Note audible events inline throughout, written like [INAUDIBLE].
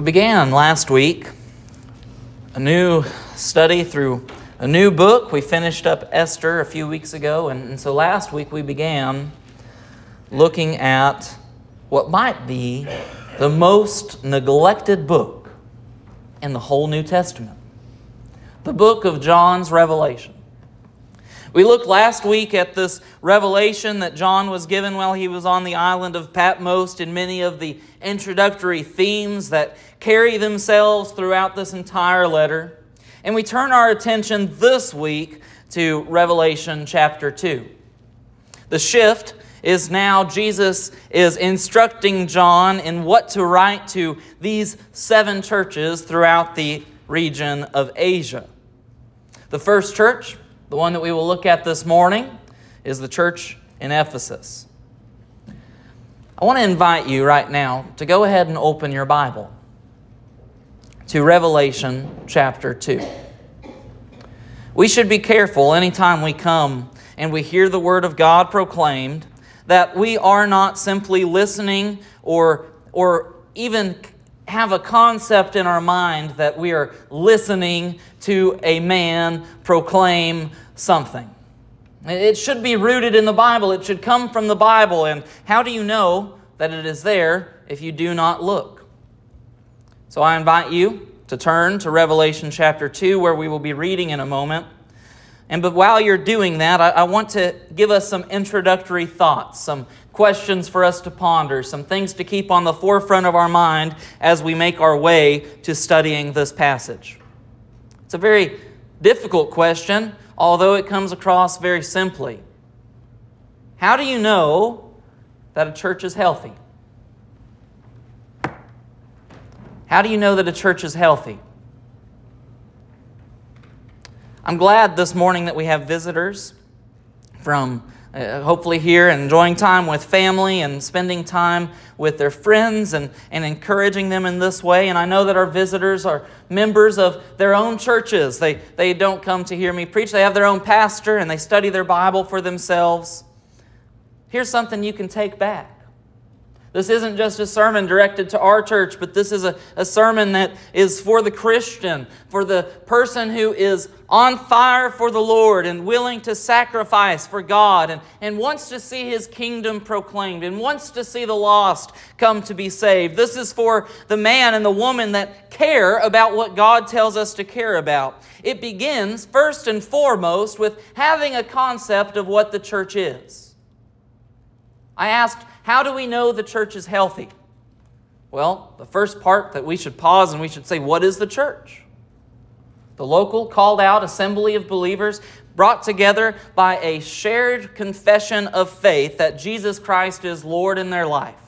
We began last week a new study through a new book. We finished up Esther a few weeks ago, and, and so last week we began looking at what might be the most neglected book in the whole New Testament the book of John's Revelation. We looked last week at this revelation that John was given while he was on the island of Patmos and many of the introductory themes that carry themselves throughout this entire letter. And we turn our attention this week to Revelation chapter 2. The shift is now Jesus is instructing John in what to write to these seven churches throughout the region of Asia. The first church, the one that we will look at this morning, is the church in Ephesus. I want to invite you right now to go ahead and open your Bible to Revelation chapter 2. We should be careful anytime we come and we hear the Word of God proclaimed that we are not simply listening or, or even have a concept in our mind that we are listening to a man proclaim something. It should be rooted in the Bible. It should come from the Bible. And how do you know that it is there if you do not look? So I invite you to turn to Revelation chapter 2, where we will be reading in a moment. And but while you're doing that, I, I, want to give us some introductory thoughts, some questions for us to ponder, some things to keep on the forefront of our mind as we make our way to studying this passage. It's a very difficult question, although it comes across very simply. How do you know that a church is healthy? How do you know that a church is healthy? I'm glad this morning that we have visitors from uh, hopefully here enjoying time with family and spending time with their friends and, and encouraging them in this way. And I know that our visitors are members of their own churches. They, they don't come to hear me preach, they have their own pastor and they study their Bible for themselves. Here's something you can take back this isn't just a sermon directed to our church, but this is a, a sermon that is for the Christian, for the person who is on fire for the Lord and willing to sacrifice for God and, and wants to see his kingdom proclaimed and wants to see the lost come to be saved. This is for the man and the woman that care about what God tells us to care about. It begins, first and foremost, with having a concept of what the church is. I asked, how do we know the church is healthy? Well, the first part that we should pause and we should say, what is the church? The local, called out assembly of believers brought together by a shared confession of faith that Jesus Christ is Lord in their life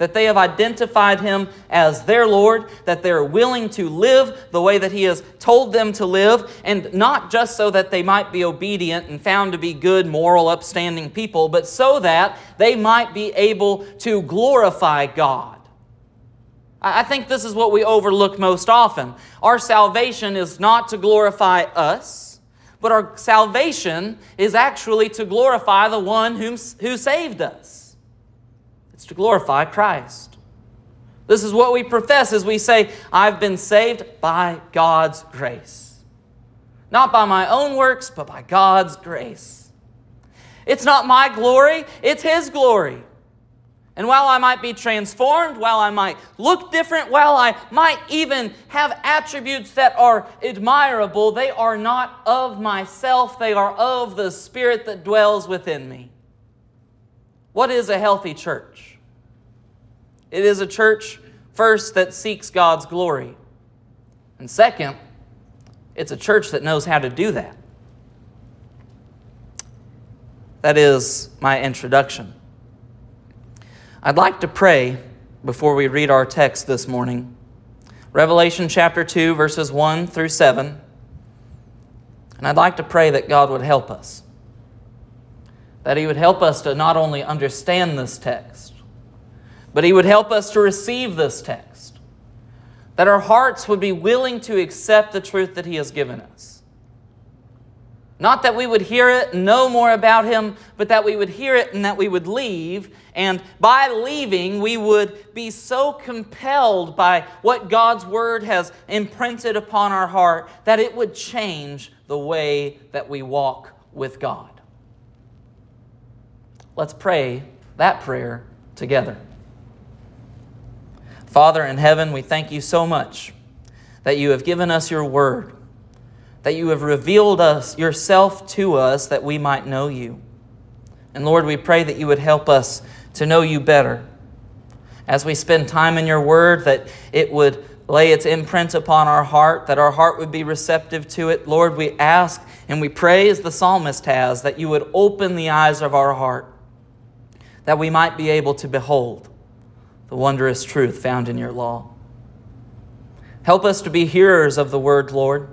that they have identified him as their Lord, that they're willing to live the way that he has told them to live, and not just so that they might be obedient and found to be good, moral, upstanding people, but so that they might be able to glorify God. I think this is what we overlook most often. Our salvation is not to glorify us, but our salvation is actually to glorify the one who saved us. It's to glorify Christ. This is what we profess as we say, I've been saved by God's grace. Not by my own works, but by God's grace. It's not my glory, it's His glory. And while I might be transformed, while I might look different, while I might even have attributes that are admirable, they are not of myself, they are of the Spirit that dwells within me. What is a healthy church? It is a church, first, that seeks God's glory. And second, it's a church that knows how to do that. That is my introduction. I'd like to pray before we read our text this morning. Revelation chapter 2, verses 1 through 7. And I'd like to pray that God would help us. That He would help us to not only understand this text, but He would help us to receive this text, that our hearts would be willing to accept the truth that He has given us. Not that we would hear it know more about him, but that we would hear it and that we would leave. And by leaving, we would be so compelled by what God's word has imprinted upon our heart that it would change the way that we walk with God. Let's pray that prayer together. Father in heaven, we thank you so much that you have given us your word that you have revealed us yourself to us that we might know you. And Lord, we pray that you would help us to know you better. As we spend time in your word, that it would lay its imprint upon our heart, that our heart would be receptive to it. Lord, we ask and we pray as the psalmist has, that you would open the eyes of our heart, that we might be able to behold the wondrous truth found in your law. Help us to be hearers of the word, Lord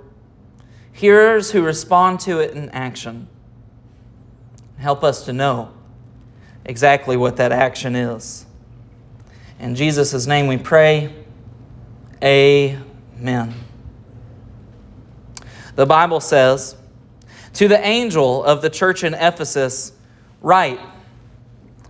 hearers who respond to it in action. Help us to know exactly what that action is. In Jesus' name we pray. Amen. The Bible says, To the angel of the church in Ephesus, write,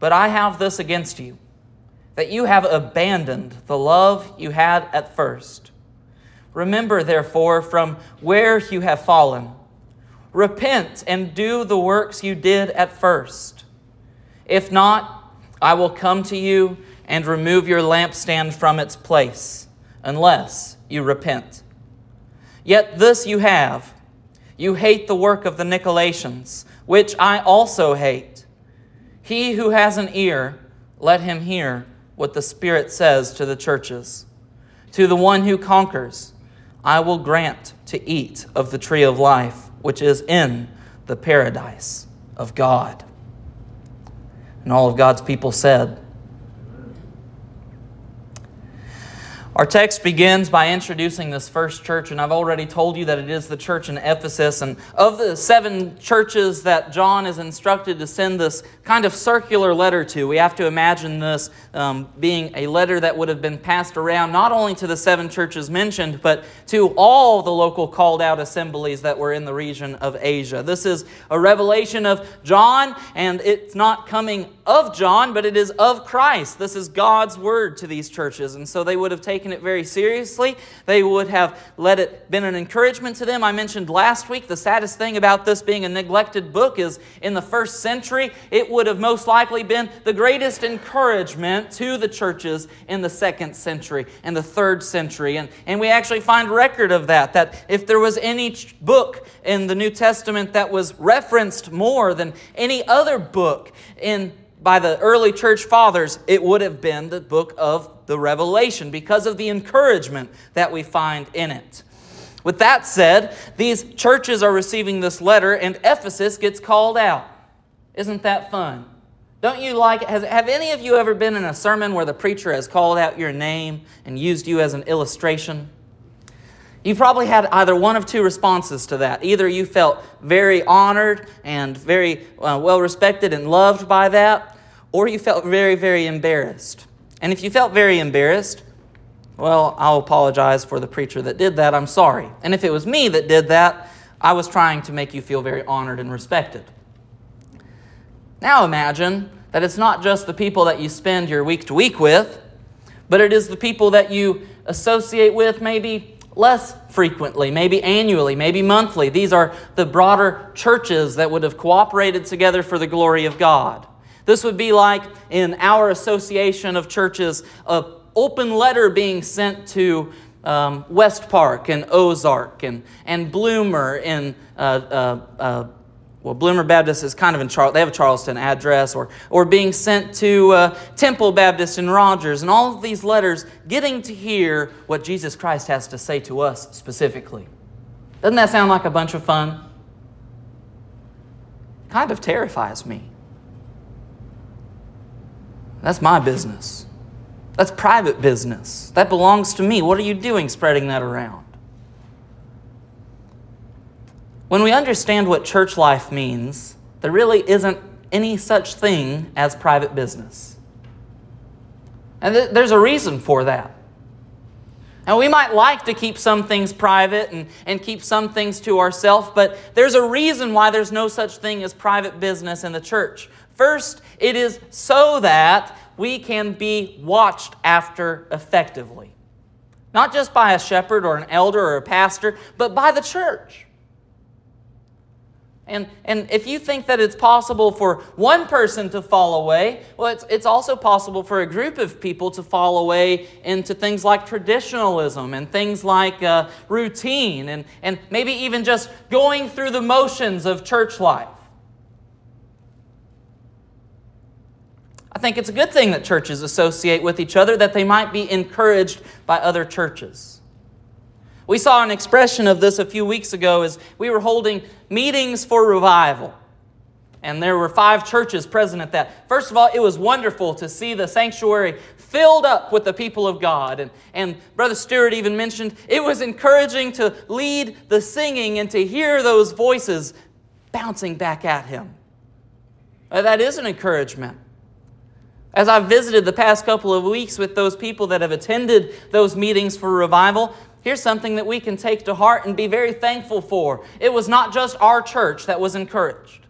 But I have this against you, that you have abandoned the love you had at first. Remember, therefore, from where you have fallen. Repent and do the works you did at first. If not, I will come to you and remove your lampstand from its place, unless you repent. Yet this you have you hate the work of the Nicolaitans, which I also hate. He who has an ear, let him hear what the Spirit says to the churches. To the one who conquers, I will grant to eat of the tree of life, which is in the paradise of God. And all of God's people said, Our text begins by introducing this first church, and I've already told you that it is the church in Ephesus. And of the seven churches that John is instructed to send this kind of circular letter to, we have to imagine this um, being a letter that would have been passed around not only to the seven churches mentioned, but to all the local called out assemblies that were in the region of Asia. This is a revelation of John, and it's not coming of John, but it is of Christ. This is God's word to these churches. And so they would have taken it very seriously. They would have let it been an encouragement to them. I mentioned last week the saddest thing about this being a neglected book is in the first century, it would have most likely been the greatest encouragement to the churches in the second century and the third century. And, and we actually find record of that, that if there was any book in the New Testament that was referenced more than any other book in by the early church fathers, it would have been the book of the Revelation because of the encouragement that we find in it. With that said, these churches are receiving this letter and Ephesus gets called out. Isn't that fun? Don't you like it? Has, have any of you ever been in a sermon where the preacher has called out your name and used you as an illustration? You probably had either one of two responses to that. Either you felt very honored and very uh, well respected and loved by that, or you felt very, very embarrassed. And if you felt very embarrassed, well, I'll apologize for the preacher that did that. I'm sorry. And if it was me that did that, I was trying to make you feel very honored and respected. Now imagine that it's not just the people that you spend your week to week with, but it is the people that you associate with maybe less frequently, maybe annually, maybe monthly. These are the broader churches that would have cooperated together for the glory of God. This would be like in our association of churches, an open letter being sent to um, West Park and Ozark and, and Bloomer in uh, uh, uh, well, Bloomer Baptist is kind of in Charles, they have a Charleston address, or, or being sent to uh, Temple Baptist in Rogers, and all of these letters getting to hear what Jesus Christ has to say to us specifically. Doesn't that sound like a bunch of fun? kind of terrifies me. That's my business. That's private business. That belongs to me. What are you doing spreading that around? When we understand what church life means, there really isn't any such thing as private business. And th- there's a reason for that. And we might like to keep some things private and, and keep some things to ourselves, but there's a reason why there's no such thing as private business in the church. First, it is so that we can be watched after effectively. Not just by a shepherd or an elder or a pastor, but by the church. And, and if you think that it's possible for one person to fall away, well, it's, it's also possible for a group of people to fall away into things like traditionalism and things like uh, routine and, and maybe even just going through the motions of church life. I think it's a good thing that churches associate with each other, that they might be encouraged by other churches. We saw an expression of this a few weeks ago as we were holding meetings for revival. And there were five churches present at that. First of all, it was wonderful to see the sanctuary filled up with the people of God. And, and Brother Stewart even mentioned it was encouraging to lead the singing and to hear those voices bouncing back at him. Uh, that is an encouragement. As I've visited the past couple of weeks with those people that have attended those meetings for revival, Here's something that we can take to heart and be very thankful for. It was not just our church that was encouraged.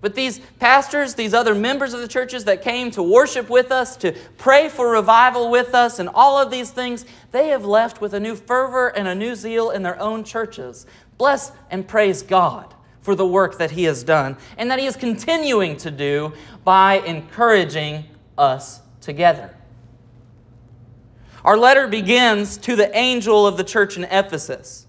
But these pastors, these other members of the churches that came to worship with us, to pray for revival with us, and all of these things, they have left with a new fervor and a new zeal in their own churches. Bless and praise God for the work that He has done and that He is continuing to do by encouraging us together. Our letter begins to the angel of the church in Ephesus.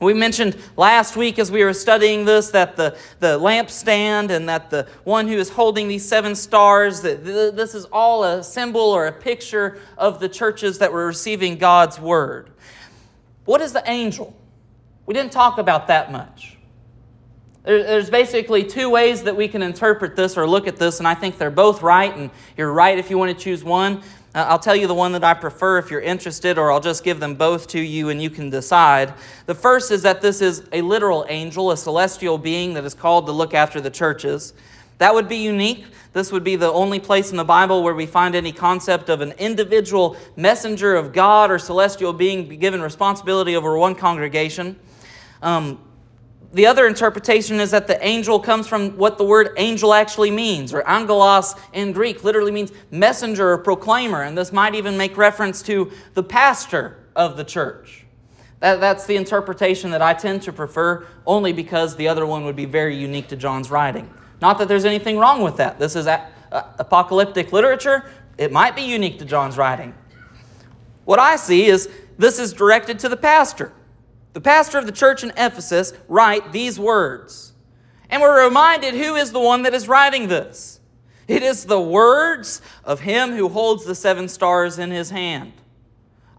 We mentioned last week as we were studying this that the, the lampstand and that the one who is holding these seven stars, that this is all a symbol or a picture of the churches that were receiving God's word. What is the angel? We didn't talk about that much. There's basically two ways that we can interpret this or look at this, and I think they're both right, and you're right if you want to choose one. Uh, I'll tell you the one that I prefer if you're interested, or I'll just give them both to you and you can decide. The first is that this is a literal angel, a celestial being that is called to look after the churches. That would be unique. This would be the only place in the Bible where we find any concept of an individual messenger of God or celestial being given responsibility over one congregation. Um, the other interpretation is that the angel comes from what the word angel actually means, or angelos in Greek literally means messenger or proclaimer, and this might even make reference to the pastor of the church. That, that's the interpretation that I tend to prefer, only because the other one would be very unique to John's writing. Not that there's anything wrong with that. This is a, apocalyptic literature, it might be unique to John's writing. What I see is this is directed to the pastor the pastor of the church in Ephesus, write these words. And we're reminded who is the one that is writing this. It is the words of him who holds the seven stars in his hand.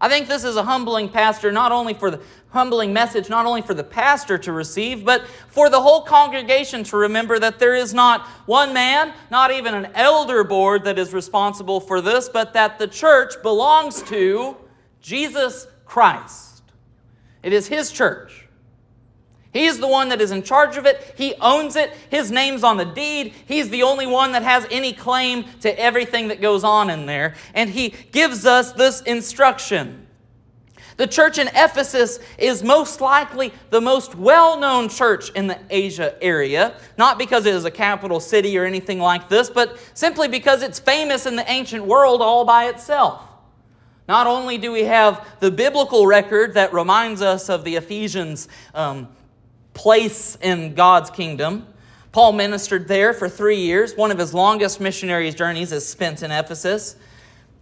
I think this is a humbling pastor, not only for the humbling message, not only for the pastor to receive, but for the whole congregation to remember that there is not one man, not even an elder board that is responsible for this, but that the church belongs to Jesus Christ. It is His church. He is the one that is in charge of it. He owns it. His name's on the deed. He's the only one that has any claim to everything that goes on in there. And He gives us this instruction. The church in Ephesus is most likely the most well known church in the Asia area, not because it is a capital city or anything like this, but simply because it's famous in the ancient world all by itself. Not only do we have the biblical record that reminds us of the Ephesians' um, place in God's kingdom, Paul ministered there for three years. One of his longest missionary journeys is spent in Ephesus.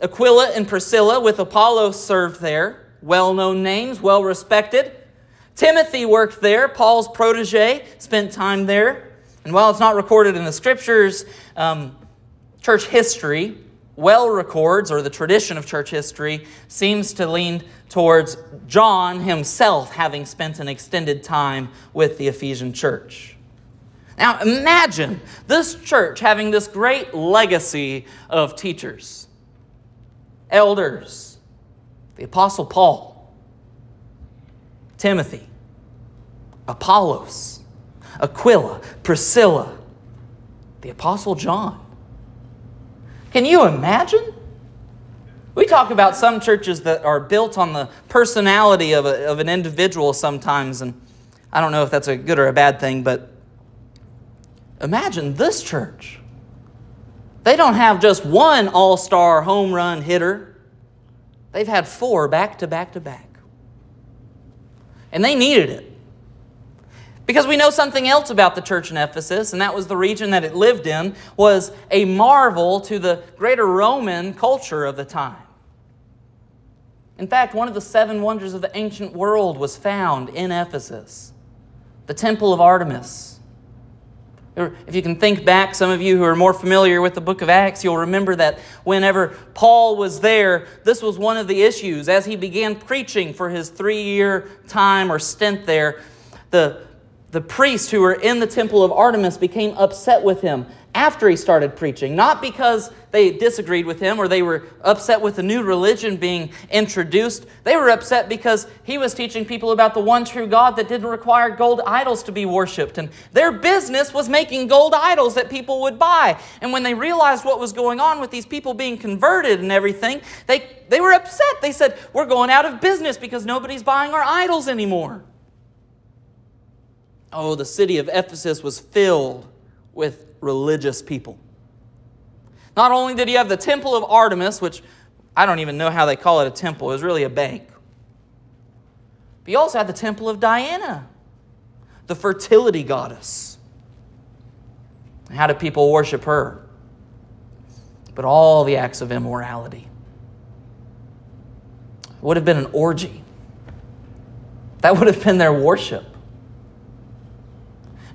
Aquila and Priscilla with Apollo served there. Well known names, well respected. Timothy worked there. Paul's protege spent time there. And while it's not recorded in the scriptures, um, church history well records, or the tradition of church history, seems to lean towards John himself having spent an extended time with the Ephesian church. Now imagine this church having this great legacy of teachers, elders, the Apostle Paul, Timothy, Apollos, Aquila, Priscilla, the Apostle John. Can you imagine? We talk about some churches that are built on the personality of, a, of an individual sometimes, and I don't know if that's a good or a bad thing, but imagine this church. They don't have just one all star home run hitter, they've had four back to back to back. And they needed it. Because we know something else about the church in Ephesus, and that was the region that it lived in, was a marvel to the greater Roman culture of the time. In fact, one of the seven wonders of the ancient world was found in Ephesus the Temple of Artemis. If you can think back, some of you who are more familiar with the book of Acts, you'll remember that whenever Paul was there, this was one of the issues. As he began preaching for his three year time or stint there, the the priests who were in the temple of Artemis became upset with him after he started preaching. Not because they disagreed with him or they were upset with the new religion being introduced. They were upset because he was teaching people about the one true God that didn't require gold idols to be worshiped. And their business was making gold idols that people would buy. And when they realized what was going on with these people being converted and everything, they, they were upset. They said, We're going out of business because nobody's buying our idols anymore. Oh, the city of Ephesus was filled with religious people. Not only did you have the temple of Artemis, which I don't even know how they call it a temple, it was really a bank. But you also had the temple of Diana, the fertility goddess. How did people worship her? But all the acts of immorality. It would have been an orgy. That would have been their worship.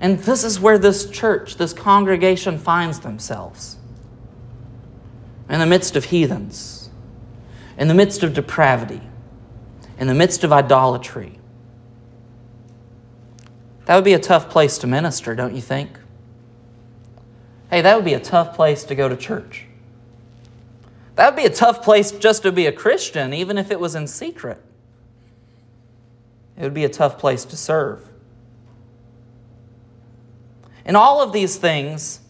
And this is where this church, this congregation finds themselves in the midst of heathens, in the midst of depravity, in the midst of idolatry. That would be a tough place to minister, don't you think? Hey, that would be a tough place to go to church. That would be a tough place just to be a Christian, even if it was in secret. It would be a tough place to serve. In all of these things,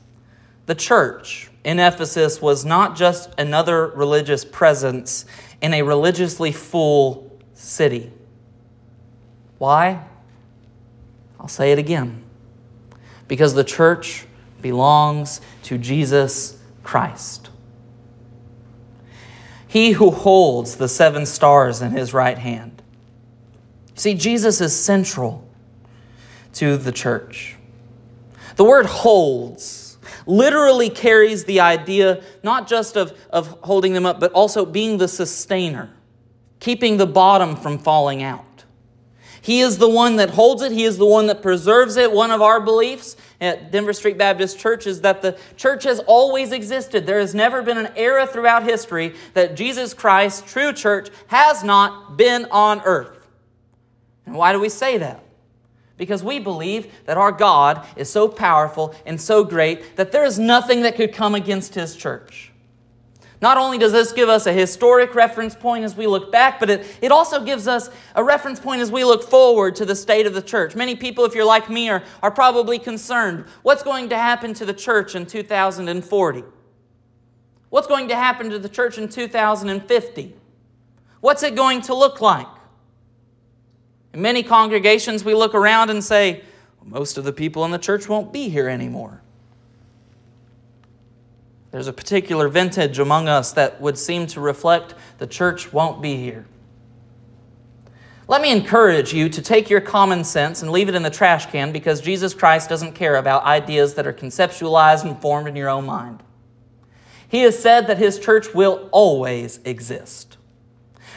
the church in Ephesus was not just another religious presence in a religiously full city. Why? I'll say it again. Because the church belongs to Jesus Christ. He who holds the seven stars in his right hand. See, Jesus is central to the church. The word holds literally carries the idea not just of, of holding them up, but also being the sustainer, keeping the bottom from falling out. He is the one that holds it. He is the one that preserves it. One of our beliefs at Denver Street Baptist Church is that the church has always existed. There has never been an era throughout history that Jesus Christ, true church, has not been on earth. And why do we say that? Because we believe that our God is so powerful and so great that there is nothing that could come against His church. Not only does this give us a historic reference point as we look back, but it, it also gives us a reference point as we look forward to the state of the church. Many people, if you're like me, are, are probably concerned what's going to happen to the church in 2040? What's going to happen to the church in 2050? What's it going to look like? In many congregations, we look around and say, most of the people in the church won't be here anymore. There's a particular vintage among us that would seem to reflect the church won't be here. Let me encourage you to take your common sense and leave it in the trash can because Jesus Christ doesn't care about ideas that are conceptualized and formed in your own mind. He has said that His church will always exist.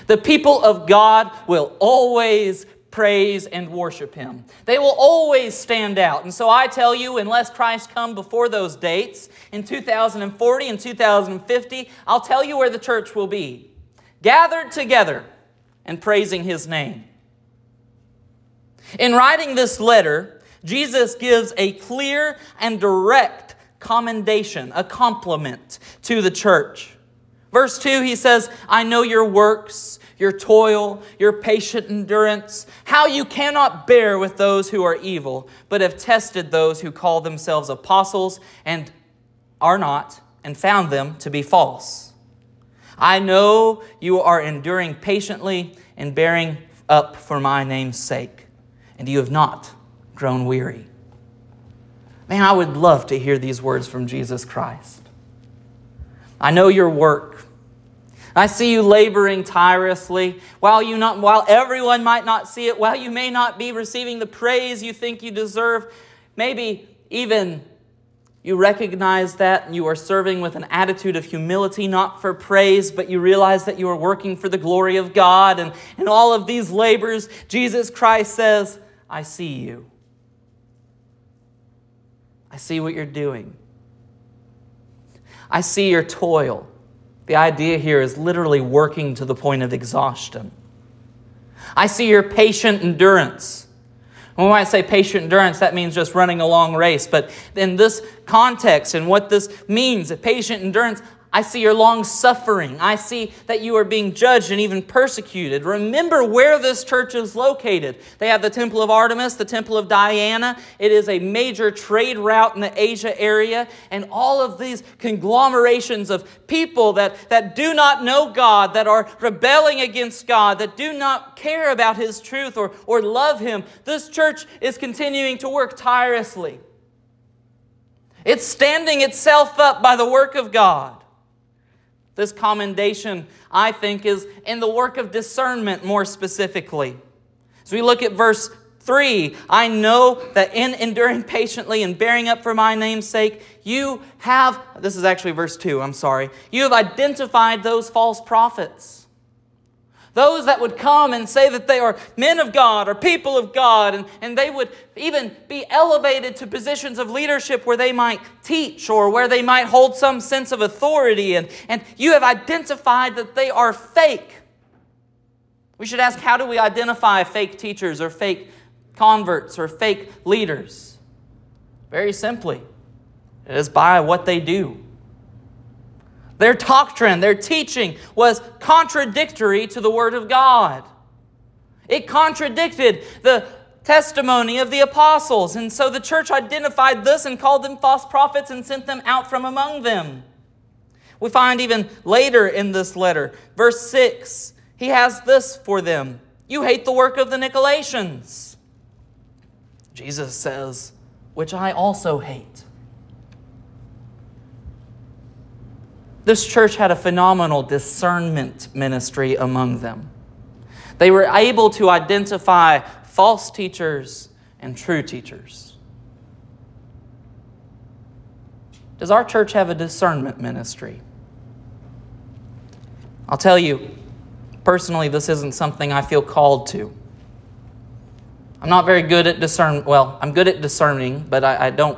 The people of God will always praise and worship him. They will always stand out. And so I tell you, unless Christ come before those dates in 2040 and 2050, I'll tell you where the church will be. Gathered together and praising his name. In writing this letter, Jesus gives a clear and direct commendation, a compliment to the church. Verse 2, he says, I know your works, your toil, your patient endurance, how you cannot bear with those who are evil, but have tested those who call themselves apostles and are not, and found them to be false. I know you are enduring patiently and bearing up for my name's sake, and you have not grown weary. Man, I would love to hear these words from Jesus Christ. I know your work. I see you laboring tirelessly, while you not while everyone might not see it, while you may not be receiving the praise you think you deserve, maybe even you recognize that and you are serving with an attitude of humility, not for praise, but you realize that you are working for the glory of God. And in all of these labors, Jesus Christ says, I see you. I see what you're doing. I see your toil. The idea here is literally working to the point of exhaustion. I see your patient endurance. When I say patient endurance, that means just running a long race. But in this context and what this means, patient endurance, I see your long suffering. I see that you are being judged and even persecuted. Remember where this church is located. They have the Temple of Artemis, the Temple of Diana. It is a major trade route in the Asia area. And all of these conglomerations of people that, that do not know God, that are rebelling against God, that do not care about His truth or, or love Him. This church is continuing to work tirelessly. It's standing itself up by the work of God. This commendation, I think, is in the work of discernment more specifically. So we look at verse 3 I know that in enduring patiently and bearing up for my name's sake, you have, this is actually verse 2, I'm sorry, you have identified those false prophets those that would come and say that they are men of God or people of God, and, and they would even be elevated to positions of leadership where they might teach or where they might hold some sense of authority, and, and you have identified that they are fake. We should ask how do we identify fake teachers or fake converts or fake leaders? Very simply, it is by what they do. Their doctrine, their teaching was contradictory to the Word of God. It contradicted the testimony of the apostles. And so the church identified this and called them false prophets and sent them out from among them. We find even later in this letter, verse 6, he has this for them You hate the work of the Nicolaitans. Jesus says, Which I also hate. This church had a phenomenal discernment ministry among them. They were able to identify false teachers and true teachers. Does our church have a discernment ministry? I'll tell you, personally, this isn't something I feel called to. I'm not very good at discern. Well, I'm good at discerning, but I, I don't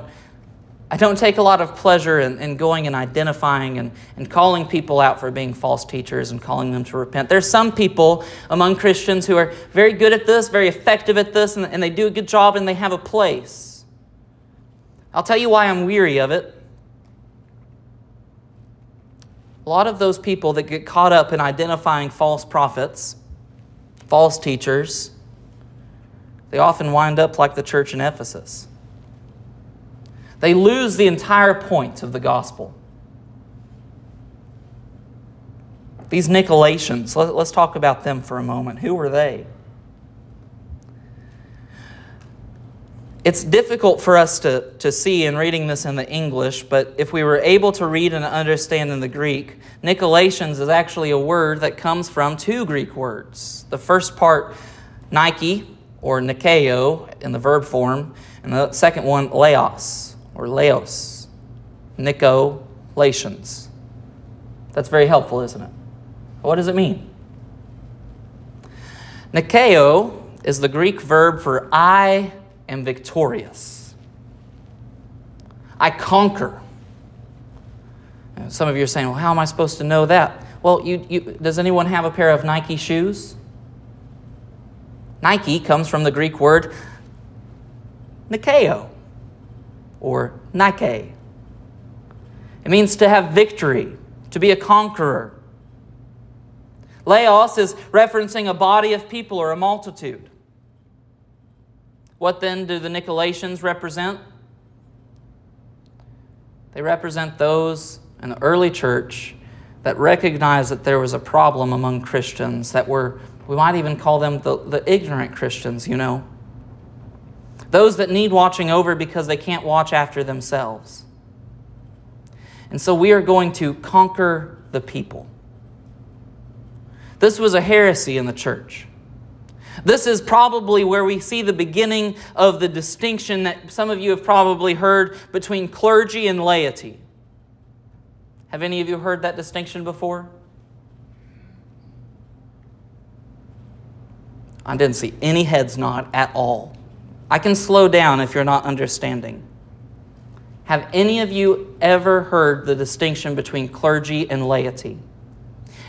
I don't take a lot of pleasure in, in, going and identifying and, and calling people out for being false teachers and calling them to repent. There's some people among Christians who are very good at this, very effective at this, and, and they do a good job and they have a place. I'll tell you why I'm weary of it. A lot of those people that get caught up in identifying false prophets, false teachers, they often wind up like the church in Ephesus. They lose the entire point of the gospel. These Nicolaitans, let, us talk about them for a moment. Who were they? It's difficult for us to, to see in reading this in the English, but if we were able to read and understand in the Greek, Nicolaitans is actually a word that comes from two Greek words. The first part, Nike, or Nikeo in the verb form, and the second one, Laos or Laos, Nicolations. That's very helpful, isn't it? What does it mean? Nikeo is the Greek verb for I am victorious. I conquer. some of you are saying, well, how am I supposed to know that? Well, you, you, does anyone have a pair of Nike shoes? Nike comes from the Greek word Nikeo or Nike. It means to have victory, to be a conqueror. Laos is referencing a body of people or a multitude. What then do the Nicolaitans represent? They represent those in the early church that recognized that there was a problem among Christians that were, we might even call them the, the ignorant Christians, you know. Those that need watching over because they can't watch after themselves. And so we are going to conquer the people. This was a heresy in the church. This is probably where we see the beginning of the distinction that some of you have probably heard between clergy and laity. Have any of you heard that distinction before? I didn't see any heads nod at all. I can slow down if you're not understanding. Have any of you ever heard the distinction between clergy and laity?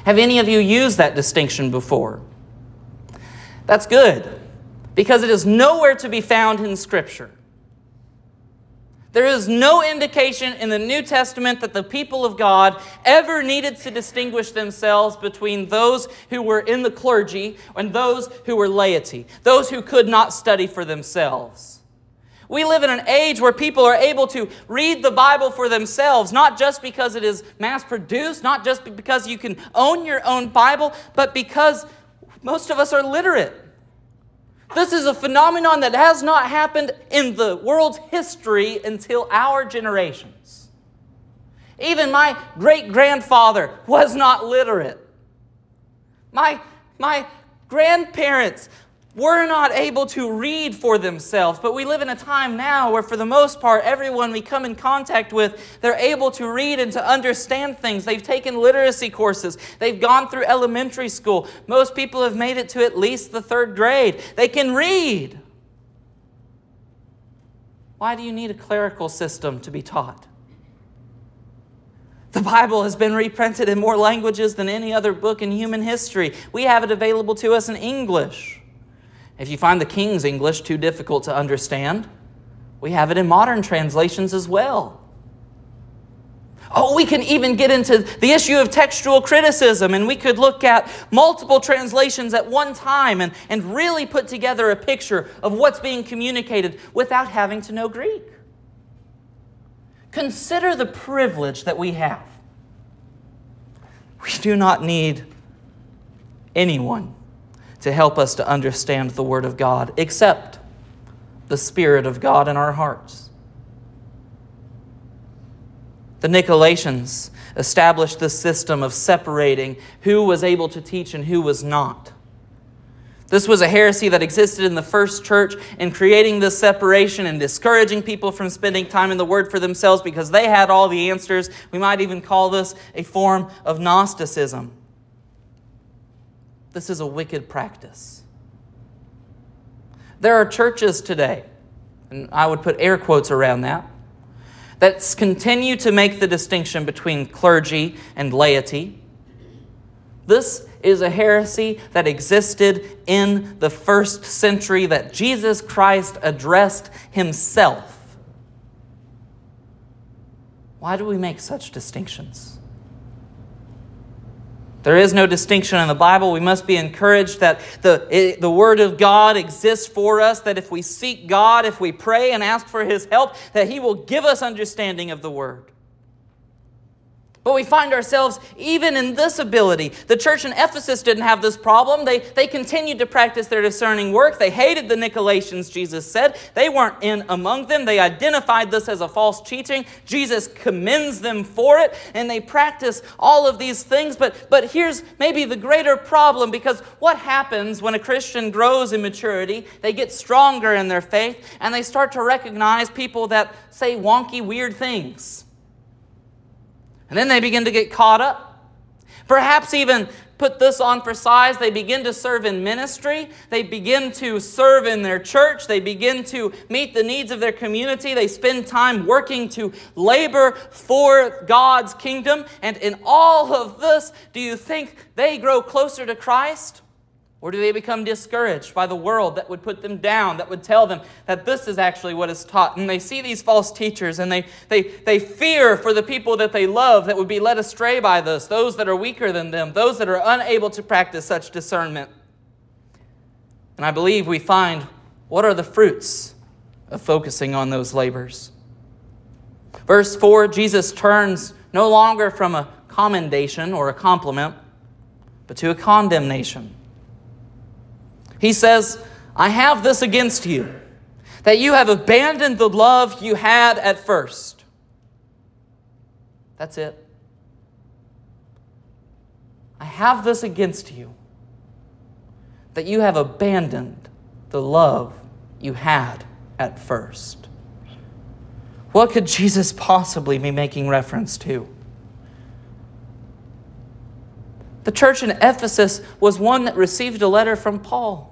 Have any of you used that distinction before? That's good because it is nowhere to be found in Scripture. There is no indication in the New Testament that the people of God ever needed to distinguish themselves between those who were in the clergy and those who were laity, those who could not study for themselves. We live in an age where people are able to read the Bible for themselves, not just because it is mass produced, not just because you can own your own Bible, but because most of us are literate. This is a phenomenon that has not happened in the world's history until our generations. Even my great grandfather was not literate. My, my grandparents were not able to read for themselves. But we live in a time now where, for the most part, everyone we come in contact with, they're able to read and to understand things. They've taken literacy courses, they've gone through elementary school. Most people have made it to at least the third grade. They can read. Why do you need a clerical system to be taught? The Bible has been reprinted in more languages than any other book in human history. We have it available to us in English. If you find the King's English too difficult to understand, we have it in modern translations as well. Oh, we can even get into the issue of textual criticism, and we could look at multiple translations at one time and, and really put together a picture of what's being communicated without having to know Greek. Consider the privilege that we have. We do not need anyone to help us to understand the Word of God, except the Spirit of God in our hearts. The Nicolaitans established this system of separating who was able to teach and who was not. This was a heresy that existed in the first church in creating this separation and discouraging people from spending time in the Word for themselves because they had all the answers. We might even call this a form of Gnosticism. This is a wicked practice. There are churches today, and I would put air quotes around that, that continue to make the distinction between clergy and laity. This is a heresy that existed in the first century that Jesus Christ addressed himself. Why do we make such distinctions? There is no distinction in the Bible. We must be encouraged that the, the Word of God exists for us, that if we seek God, if we pray and ask for His help, that He will give us understanding of the Word. But we find ourselves even in this ability. The church in Ephesus didn't have this problem. They, they continued to practice their discerning work. They hated the Nicolaitans, Jesus said. They weren't in among them. They identified this as a false teaching. Jesus commends them for it, and they practice all of these things. But, but here's maybe the greater problem because what happens when a Christian grows in maturity? They get stronger in their faith, and they start to recognize people that say wonky, weird things. And then they begin to get caught up. Perhaps even put this on for size. They begin to serve in ministry. They begin to serve in their church. They begin to meet the needs of their community. They spend time working to labor for God's kingdom. And in all of this, do you think they grow closer to Christ? Or do they become discouraged by the world that would put them down, that would tell them that this is actually what is taught? And they see these false teachers and they, they, they fear for the people that they love that would be led astray by this, those that are weaker than them, those that are unable to practice such discernment. And I believe we find what are the fruits of focusing on those labors. Verse 4 Jesus turns no longer from a commendation or a compliment, but to a condemnation. He says, I have this against you, that you have abandoned the love you had at first. That's it. I have this against you, that you have abandoned the love you had at first. What could Jesus possibly be making reference to? The church in Ephesus was one that received a letter from Paul.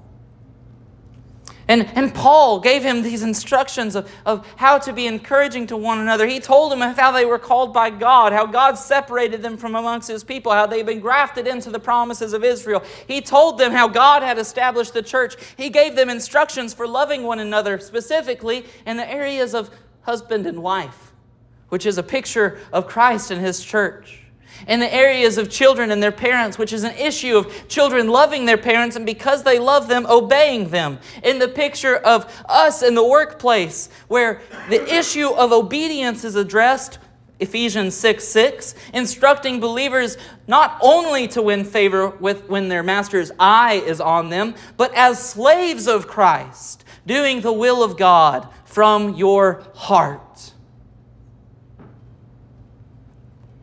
And, and Paul gave him these instructions of, of how to be encouraging to one another. He told them how they were called by God, how God separated them from amongst his people, how they've been grafted into the promises of Israel. He told them how God had established the church. He gave them instructions for loving one another, specifically in the areas of husband and wife, which is a picture of Christ and his church in the areas of children and their parents, which is an issue of children loving their parents and because they love them, obeying them. In the picture of us in the workplace, where the issue of obedience is addressed. Ephesians 6 6, instructing believers not only to win favor with when their master's eye is on them, but as slaves of Christ, doing the will of God from your heart.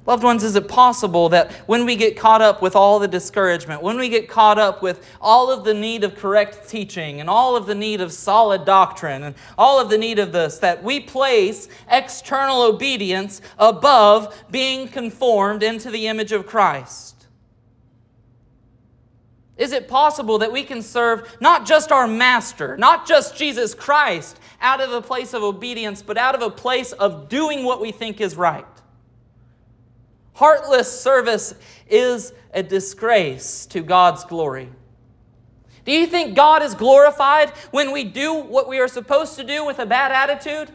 Loved ones, is it possible that when we get caught up with all the discouragement, when we get caught up with all of the need of correct teaching and all of the need of solid doctrine and all of the need of this, that we place external obedience above being conformed into the image of Christ? Is it possible that we can serve not just our Master, not just Jesus Christ, out of a place of obedience, but out of a place of doing what we think is right? Heartless service is a disgrace to God's glory. Do you think God is glorified when we do what we are supposed to do with a bad attitude?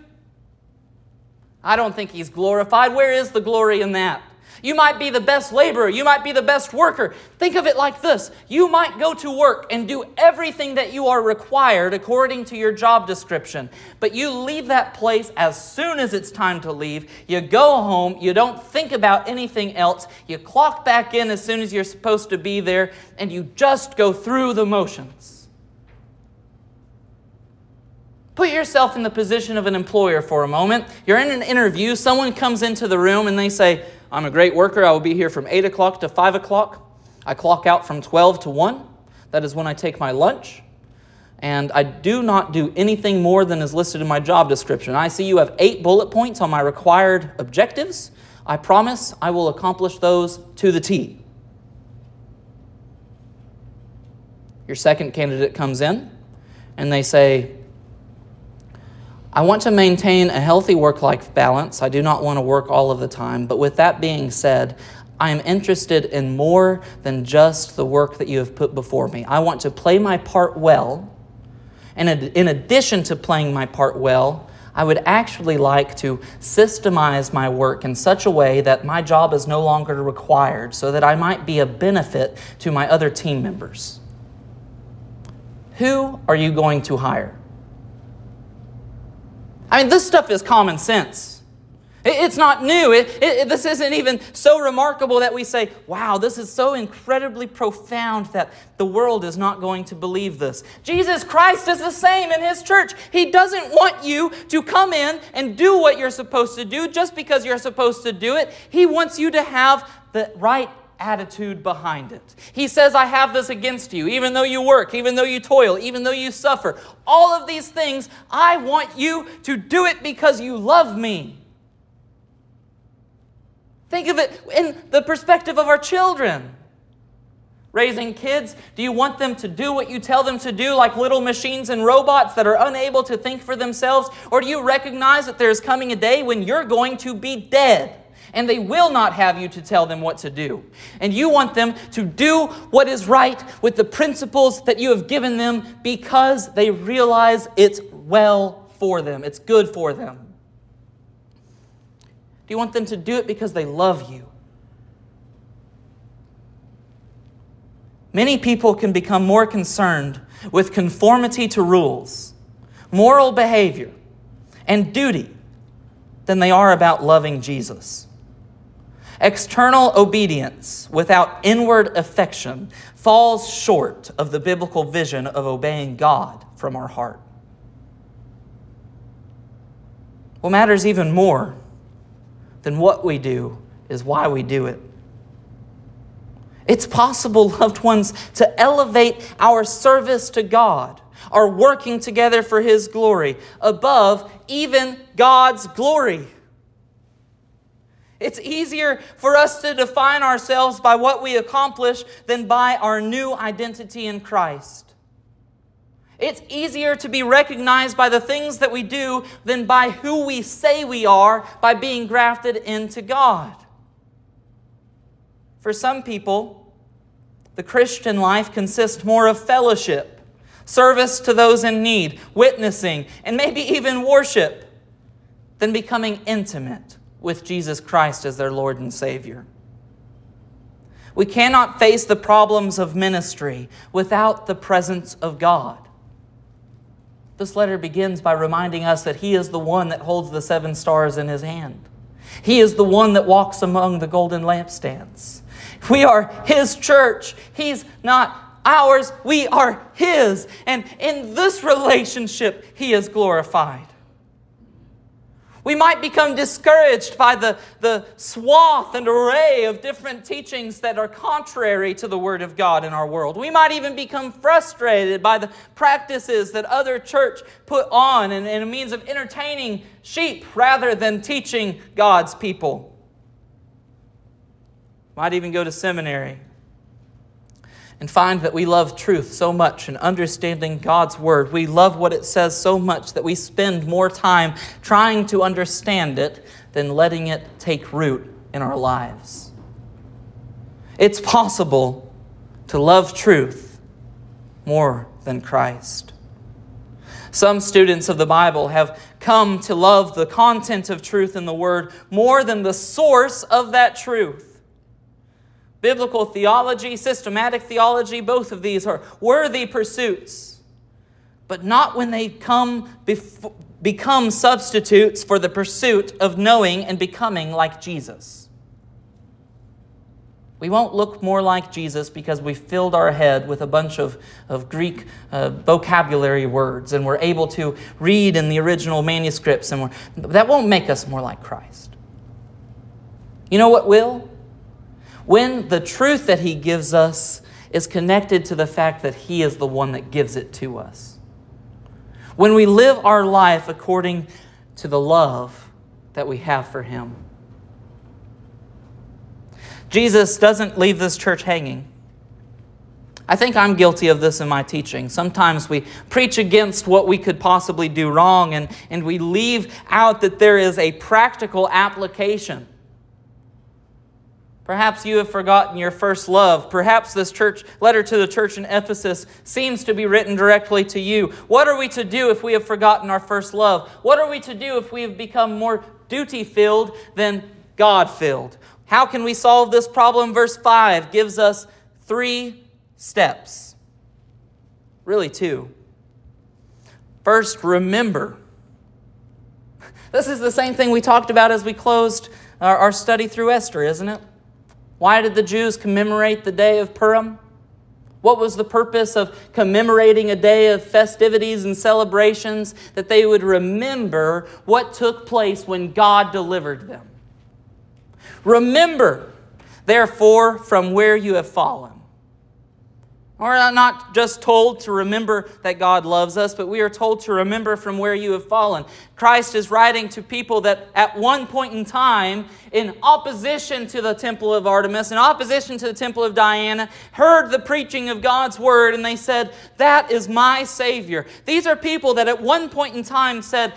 I don't think He's glorified. Where is the glory in that? You might be the best laborer. You might be the best worker. Think of it like this you might go to work and do everything that you are required according to your job description, but you leave that place as soon as it's time to leave. You go home, you don't think about anything else, you clock back in as soon as you're supposed to be there, and you just go through the motions. Put yourself in the position of an employer for a moment. You're in an interview, someone comes into the room and they say, I'm a great worker. I will be here from 8 o'clock to 5 o'clock. I clock out from 12 to 1. That is when I take my lunch. And I do not do anything more than is listed in my job description. I see you have eight bullet points on my required objectives. I promise I will accomplish those to the T. Your second candidate comes in and they say, I want to maintain a healthy work life balance. I do not want to work all of the time. But with that being said, I am interested in more than just the work that you have put before me. I want to play my part well. And in addition to playing my part well, I would actually like to systemize my work in such a way that my job is no longer required so that I might be a benefit to my other team members. Who are you going to hire? I mean, this stuff is common sense. It's not new. It, it, this isn't even so remarkable that we say, wow, this is so incredibly profound that the world is not going to believe this. Jesus Christ is the same in His church. He doesn't want you to come in and do what you're supposed to do just because you're supposed to do it. He wants you to have the right attitude behind it. He says, I have this against you, even though you work, even though you toil, even though you suffer. All of these things, I want you to do it because you love me. Think of it in the perspective of our children. Raising kids, do you want them to do what you tell them to do, like little machines and robots that are unable to think for themselves? Or do you recognize that there's coming a day when you're going to be dead? And they will not have you to tell them what to do. And you want them to do what is right with the principles that you have given them because they realize it's well for them, it's good for them. Do you want them to do it because they love you? Many people can become more concerned with conformity to rules, moral behavior, and duty than they are about loving Jesus. External obedience without inward affection falls short of the biblical vision of obeying God from our heart. What matters even more than what we do is why we do it. It's possible, [LAUGHS] loved ones, to elevate our service to God, our working together for His glory, above even God's glory. It's easier for us to define ourselves by what we accomplish than by our new identity in Christ. It's easier to be recognized by the things that we do than by who we say we are by being grafted into God. For some people, the Christian life consists more of fellowship, service to those in need, witnessing, and maybe even worship than becoming intimate with Jesus Christ as their Lord and Savior. We cannot face the problems of ministry without the presence of God. This letter begins by reminding us that He is the one that holds the seven stars in His hand. He is the one that walks among the golden lampstands. We are His church. He's not ours, we are His. And in this relationship, He is glorified. We might become discouraged by the, the swath and array of different teachings that are contrary to the Word of God in our world. We might even become frustrated by the practices that other church put on in, in a means of entertaining sheep rather than teaching God's people. Might even go to seminary and find that we love truth so much and understanding God's Word. We love what it says so much that we spend more time trying to understand it than letting it take root in our lives. It's possible to love truth more than Christ. Some students of the Bible have come to love the content of truth in the Word more than the source of that truth. Biblical theology, systematic theology, both of these are worthy pursuits, but not when they come become substitutes for the pursuit of knowing and becoming like Jesus. We won't look more like Jesus because we filled our head with a bunch of, of Greek uh, vocabulary words and we're able to read in the original manuscripts, and that won't make us more like Christ. You know what will? When the truth that He gives us is connected to the fact that He is the one that gives it to us. When we live our life according to the love that we have for Him. Jesus doesn't leave this church hanging. I think I'm guilty of this in my teaching. Sometimes we preach against what we could possibly do wrong, and, and we leave out that there is a practical application Perhaps you have forgotten your first love. Perhaps this church letter to the church in Ephesus seems to be written directly to you. What are we to do if we have forgotten our first love? What are we to do if we have become more duty filled than God filled? How can we solve this problem? Verse 5 gives us three steps. Really, two. First, remember. This is the same thing we talked about as we closed our, our study through Esther, isn't it? Why did the Jews commemorate the day of Purim? What was the purpose of commemorating a day of festivities and celebrations? That they would remember what took place when God delivered them. Remember, therefore, from where you have fallen. We're not just told to remember that God loves us, but we are told to remember from where you have fallen. Christ is writing to people that at one point in time, in opposition to the temple of Artemis, in opposition to the temple of Diana, heard the preaching of God's word and they said, That is my Savior. These are people that at one point in time said,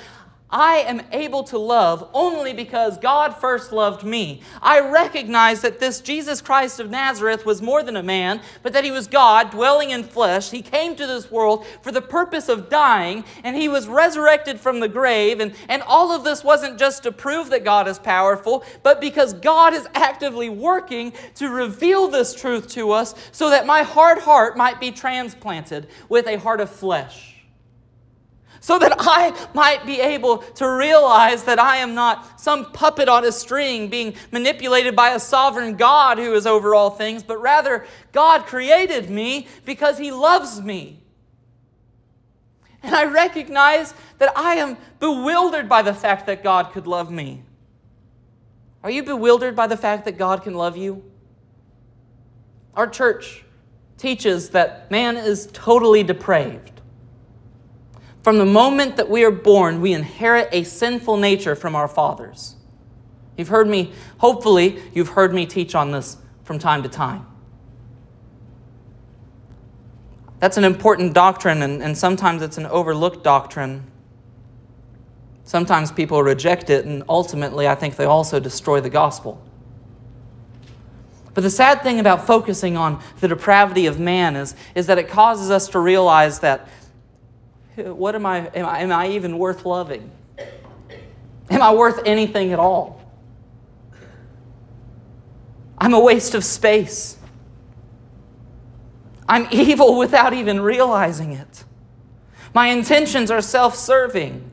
I am able to love only because God first loved me. I recognize that this Jesus Christ of Nazareth was more than a man, but that he was God dwelling in flesh. He came to this world for the purpose of dying, and he was resurrected from the grave. And, and all of this wasn't just to prove that God is powerful, but because God is actively working to reveal this truth to us so that my hard heart might be transplanted with a heart of flesh so that I might be able to realize that I am not some puppet on a string being manipulated by a sovereign God who is over all things, but rather God created me because He loves me. And I recognize that I am bewildered by the fact that God could love me. Are you bewildered by the fact that God can love you? Our church teaches that man is totally depraved. From the moment that we are born, we inherit a sinful nature from our fathers. You've heard me, hopefully, you've heard me teach on this from time to time. That's an important doctrine, and, and sometimes it's an overlooked doctrine. Sometimes people reject it, and ultimately, I think they also destroy the gospel. But the sad thing about focusing on the depravity of man is, is that it causes us to realize that what am I, am I, am I even worth loving? Am I worth anything at all? I'm a waste of space. I'm evil without even realizing it. My intentions are self serving.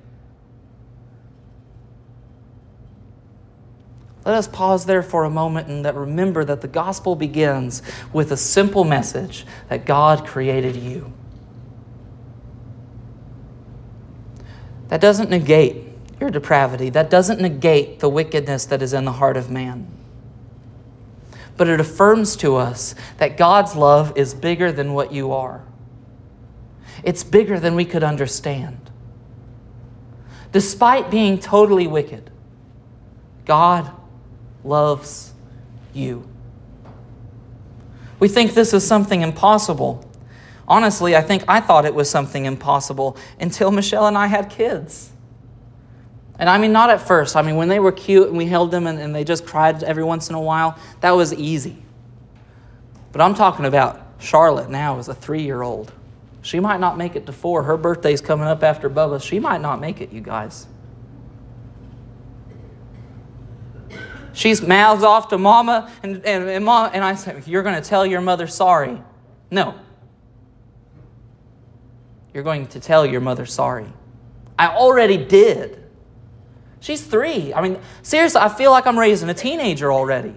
Let us pause there for a moment and that remember that the gospel begins with a simple message that God created you. That doesn't negate your depravity. That doesn't negate the wickedness that is in the heart of man. But it affirms to us that God's love is bigger than what you are, it's bigger than we could understand. Despite being totally wicked, God loves you. We think this is something impossible. Honestly, I think I thought it was something impossible until Michelle and I had kids. And I mean, not at first. I mean, when they were cute and we held them and, and they just cried every once in a while, that was easy. But I'm talking about Charlotte now as a three year old. She might not make it to four. Her birthday's coming up after Bubba. She might not make it, you guys. She's mouths off to mama, and, and, and, mom, and I say, You're going to tell your mother sorry. No, you're going to tell your mother sorry. I already did. She's three. I mean, seriously, I feel like I'm raising a teenager already.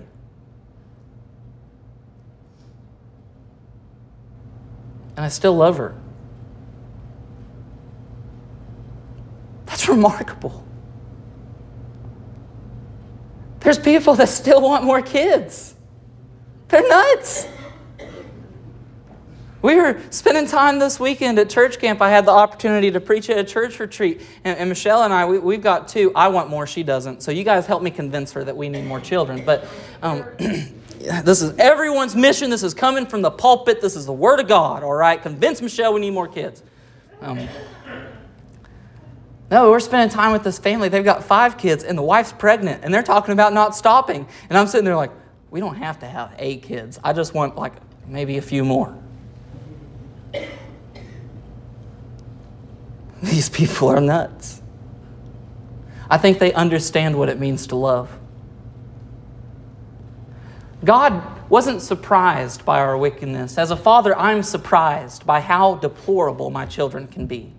And I still love her. That's remarkable. There's people that still want more kids. They're nuts. We were spending time this weekend at church camp. I had the opportunity to preach at a church retreat. And, and Michelle and I, we, have got two. I want more, she doesn't. So you guys help me convince her that we need more children. But um, [CLEARS THROAT] this is everyone's mission. This is coming from the pulpit. This is the Word of God, all right? Convince Michelle we need more kids. Um, no, we're spending time with this family. They've got five kids, and the wife's pregnant, and they're talking about not stopping. And I'm sitting there like, we don't have to have eight kids. I just want like maybe a few more. These people are nuts. I think they understand what it means to love. God wasn't surprised by our wickedness. As a father, I'm surprised by how deplorable my children can be.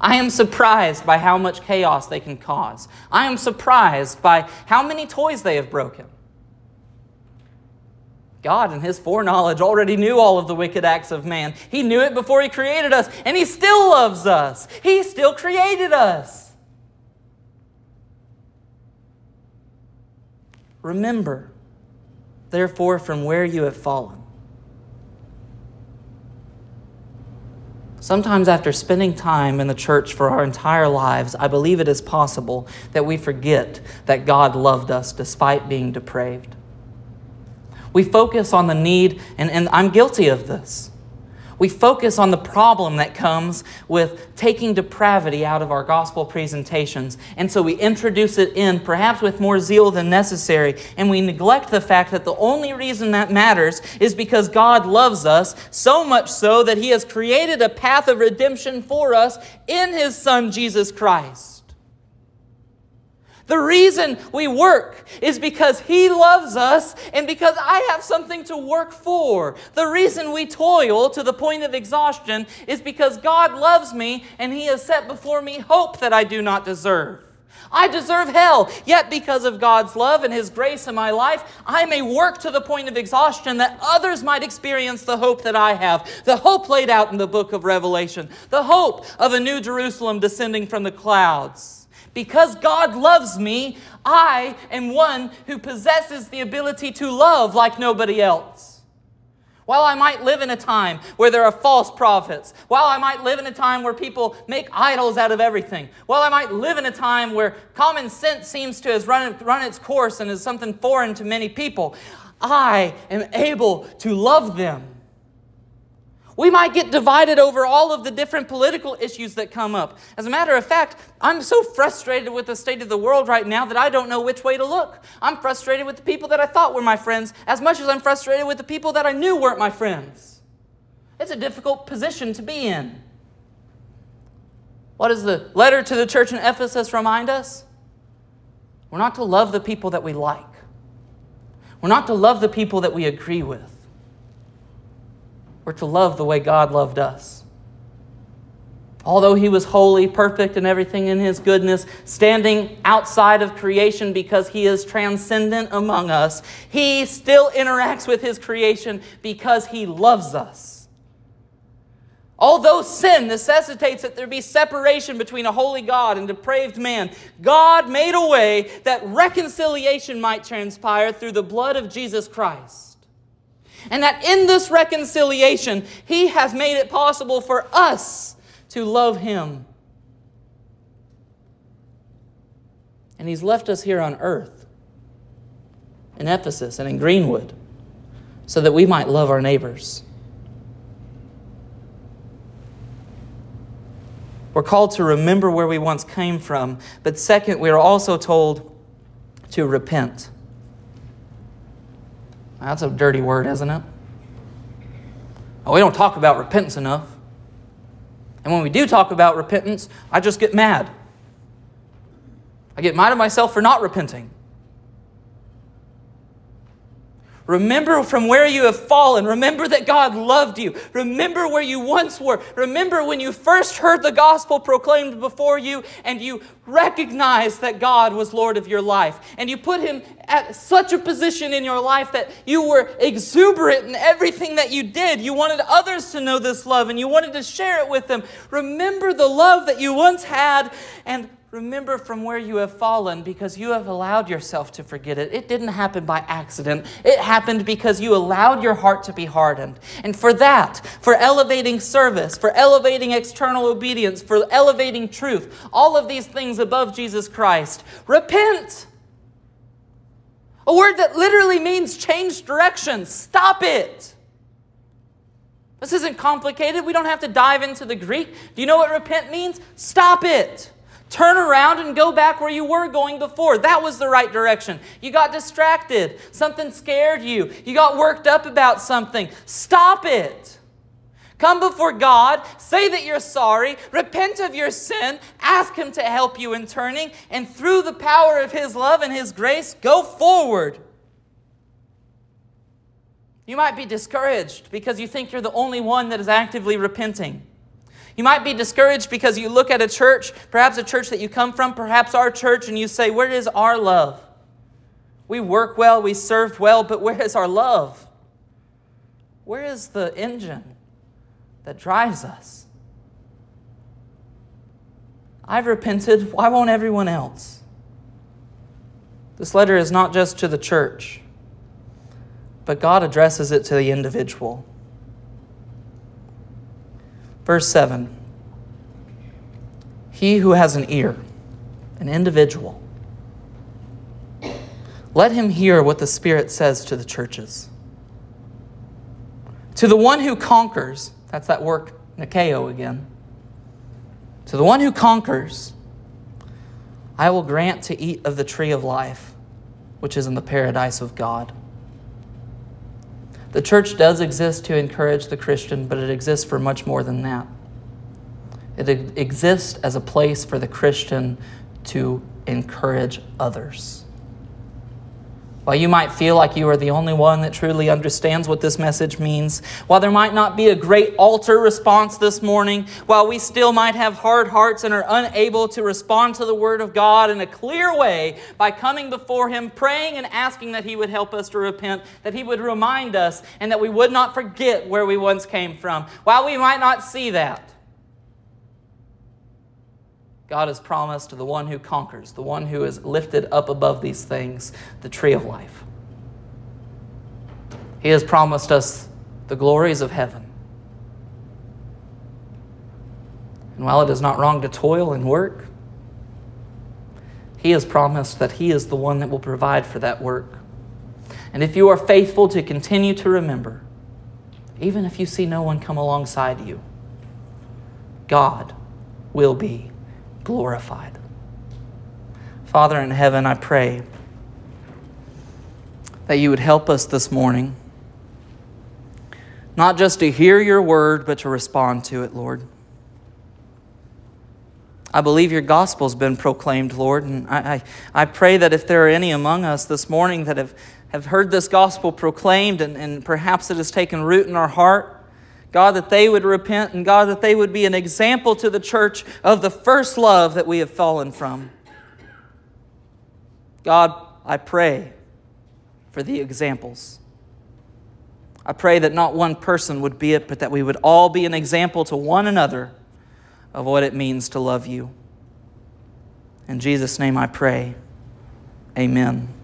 I am surprised by how much chaos they can cause. I am surprised by how many toys they have broken. God, in His foreknowledge, already knew all of the wicked acts of man. He knew it before He created us, and He still loves us. He still created us. Remember, therefore, from where you have fallen. Sometimes, after spending time in the church for our entire lives, I believe it is possible that we forget that God loved us despite being depraved. We focus on the need, and, and I'm guilty of this. We focus on the problem that comes with taking depravity out of our gospel presentations. And so we introduce it in, perhaps with more zeal than necessary. And we neglect the fact that the only reason that matters is because God loves us, so much so that He has created a path of redemption for us in His Son, Jesus Christ. The reason we work is because He loves us and because I have something to work for. The reason we toil to the point of exhaustion is because God loves me and He has set before me hope that I do not deserve. I deserve hell, yet because of God's love and His grace in my life, I may work to the point of exhaustion that others might experience the hope that I have, the hope laid out in the book of Revelation, the hope of a new Jerusalem descending from the clouds. Because God loves me, I am one who possesses the ability to love like nobody else. While I might live in a time where there are false prophets, while I might live in a time where people make idols out of everything, while I might live in a time where common sense seems to have run, run its course and is something foreign to many people, I am able to love them we might get divided over all of the different political issues that come up. As a matter of fact, I'm so frustrated with the state of the world right now that I don't know which way to look. I'm frustrated with the people that I thought were my friends as much as I'm frustrated with the people that I knew weren't my friends. It's a difficult position to be in. What does the letter to the church in Ephesus remind us? We're not to love the people that we like. We're not to love the people that we agree with. We're to love the way God loved us. Although he was holy, perfect, and everything in his goodness, standing outside of creation because he is transcendent among us, he still interacts with his creation because he loves us. Although sin necessitates that there be separation between a holy God and depraved man, God made a way that reconciliation might transpire through the blood of Jesus Christ. And that in this reconciliation, He has made it possible for us to love Him. And He's left us here on earth, in Ephesus and in Greenwood, so that we might love our neighbors. We're called to remember where we once came from, but second, we are also told to repent. That's a dirty word, isn't it? Oh, we don't talk about repentance enough. And when we do talk about repentance, I just get mad. I get mad at myself for not repenting. Remember from where you have fallen. Remember that God loved you. Remember where you once were. Remember when you first heard the gospel proclaimed before you and you recognized that God was Lord of your life. And you put Him at such a position in your life that you were exuberant in everything that you did. You wanted others to know this love and you wanted to share it with them. Remember the love that you once had and Remember from where you have fallen because you have allowed yourself to forget it. It didn't happen by accident. It happened because you allowed your heart to be hardened. And for that, for elevating service, for elevating external obedience, for elevating truth, all of these things above Jesus Christ, repent. A word that literally means change direction. Stop it. This isn't complicated. We don't have to dive into the Greek. Do you know what repent means? Stop it. Turn around and go back where you were going before. That was the right direction. You got distracted. Something scared you. You got worked up about something. Stop it. Come before God, say that you're sorry, repent of your sin, ask Him to help you in turning, and through the power of His love and His grace, go forward. You might be discouraged because you think you're the only one that is actively repenting. You might be discouraged because you look at a church, perhaps a church that you come from, perhaps our church, and you say, Where is our love? We work well, we serve well, but where is our love? Where is the engine that drives us? I've repented. Why won't everyone else? This letter is not just to the church, but God addresses it to the individual. Verse 7 He who has an ear, an individual, let him hear what the Spirit says to the churches. To the one who conquers, That's that work, Nikeo again. To the one who conquers, I will grant to eat of the tree of life, which is in the paradise of God. The church does exist to encourage the Christian, but it exists for much more than that. It exists as a place for the Christian to encourage others. While you might feel like you are the only one that truly understands what this message means, while there might not be a great altar response this morning, while we still might have hard hearts and are unable to respond to the Word of God in a clear way by coming before Him, praying and asking that He would help us to repent, that He would remind us, and that we would not forget where we once came from, while we might not see that, God has promised to the one who conquers, the one who is lifted up above these things, the tree of life. He has promised us the glories of heaven. And while it is not wrong to toil and work, He has promised that He is the one that will provide for that work. And if you are faithful to continue to remember, even if you see no one come alongside you, God will be glorified. Father in heaven, I pray that you would help us this morning, not just to hear your word, but to respond to it, Lord. I believe your gospel's been proclaimed, Lord, and I, I, I, pray that if there are any among us this morning that have, have heard this gospel proclaimed and, and perhaps it has taken root in our heart, God, that they would repent, and God, that they would be an example to the church of the first love that we have fallen from. God, I pray for the examples. I pray that not one person would be it, but that we would all be an example to one another of what it means to love you. In Jesus' name I pray. Amen.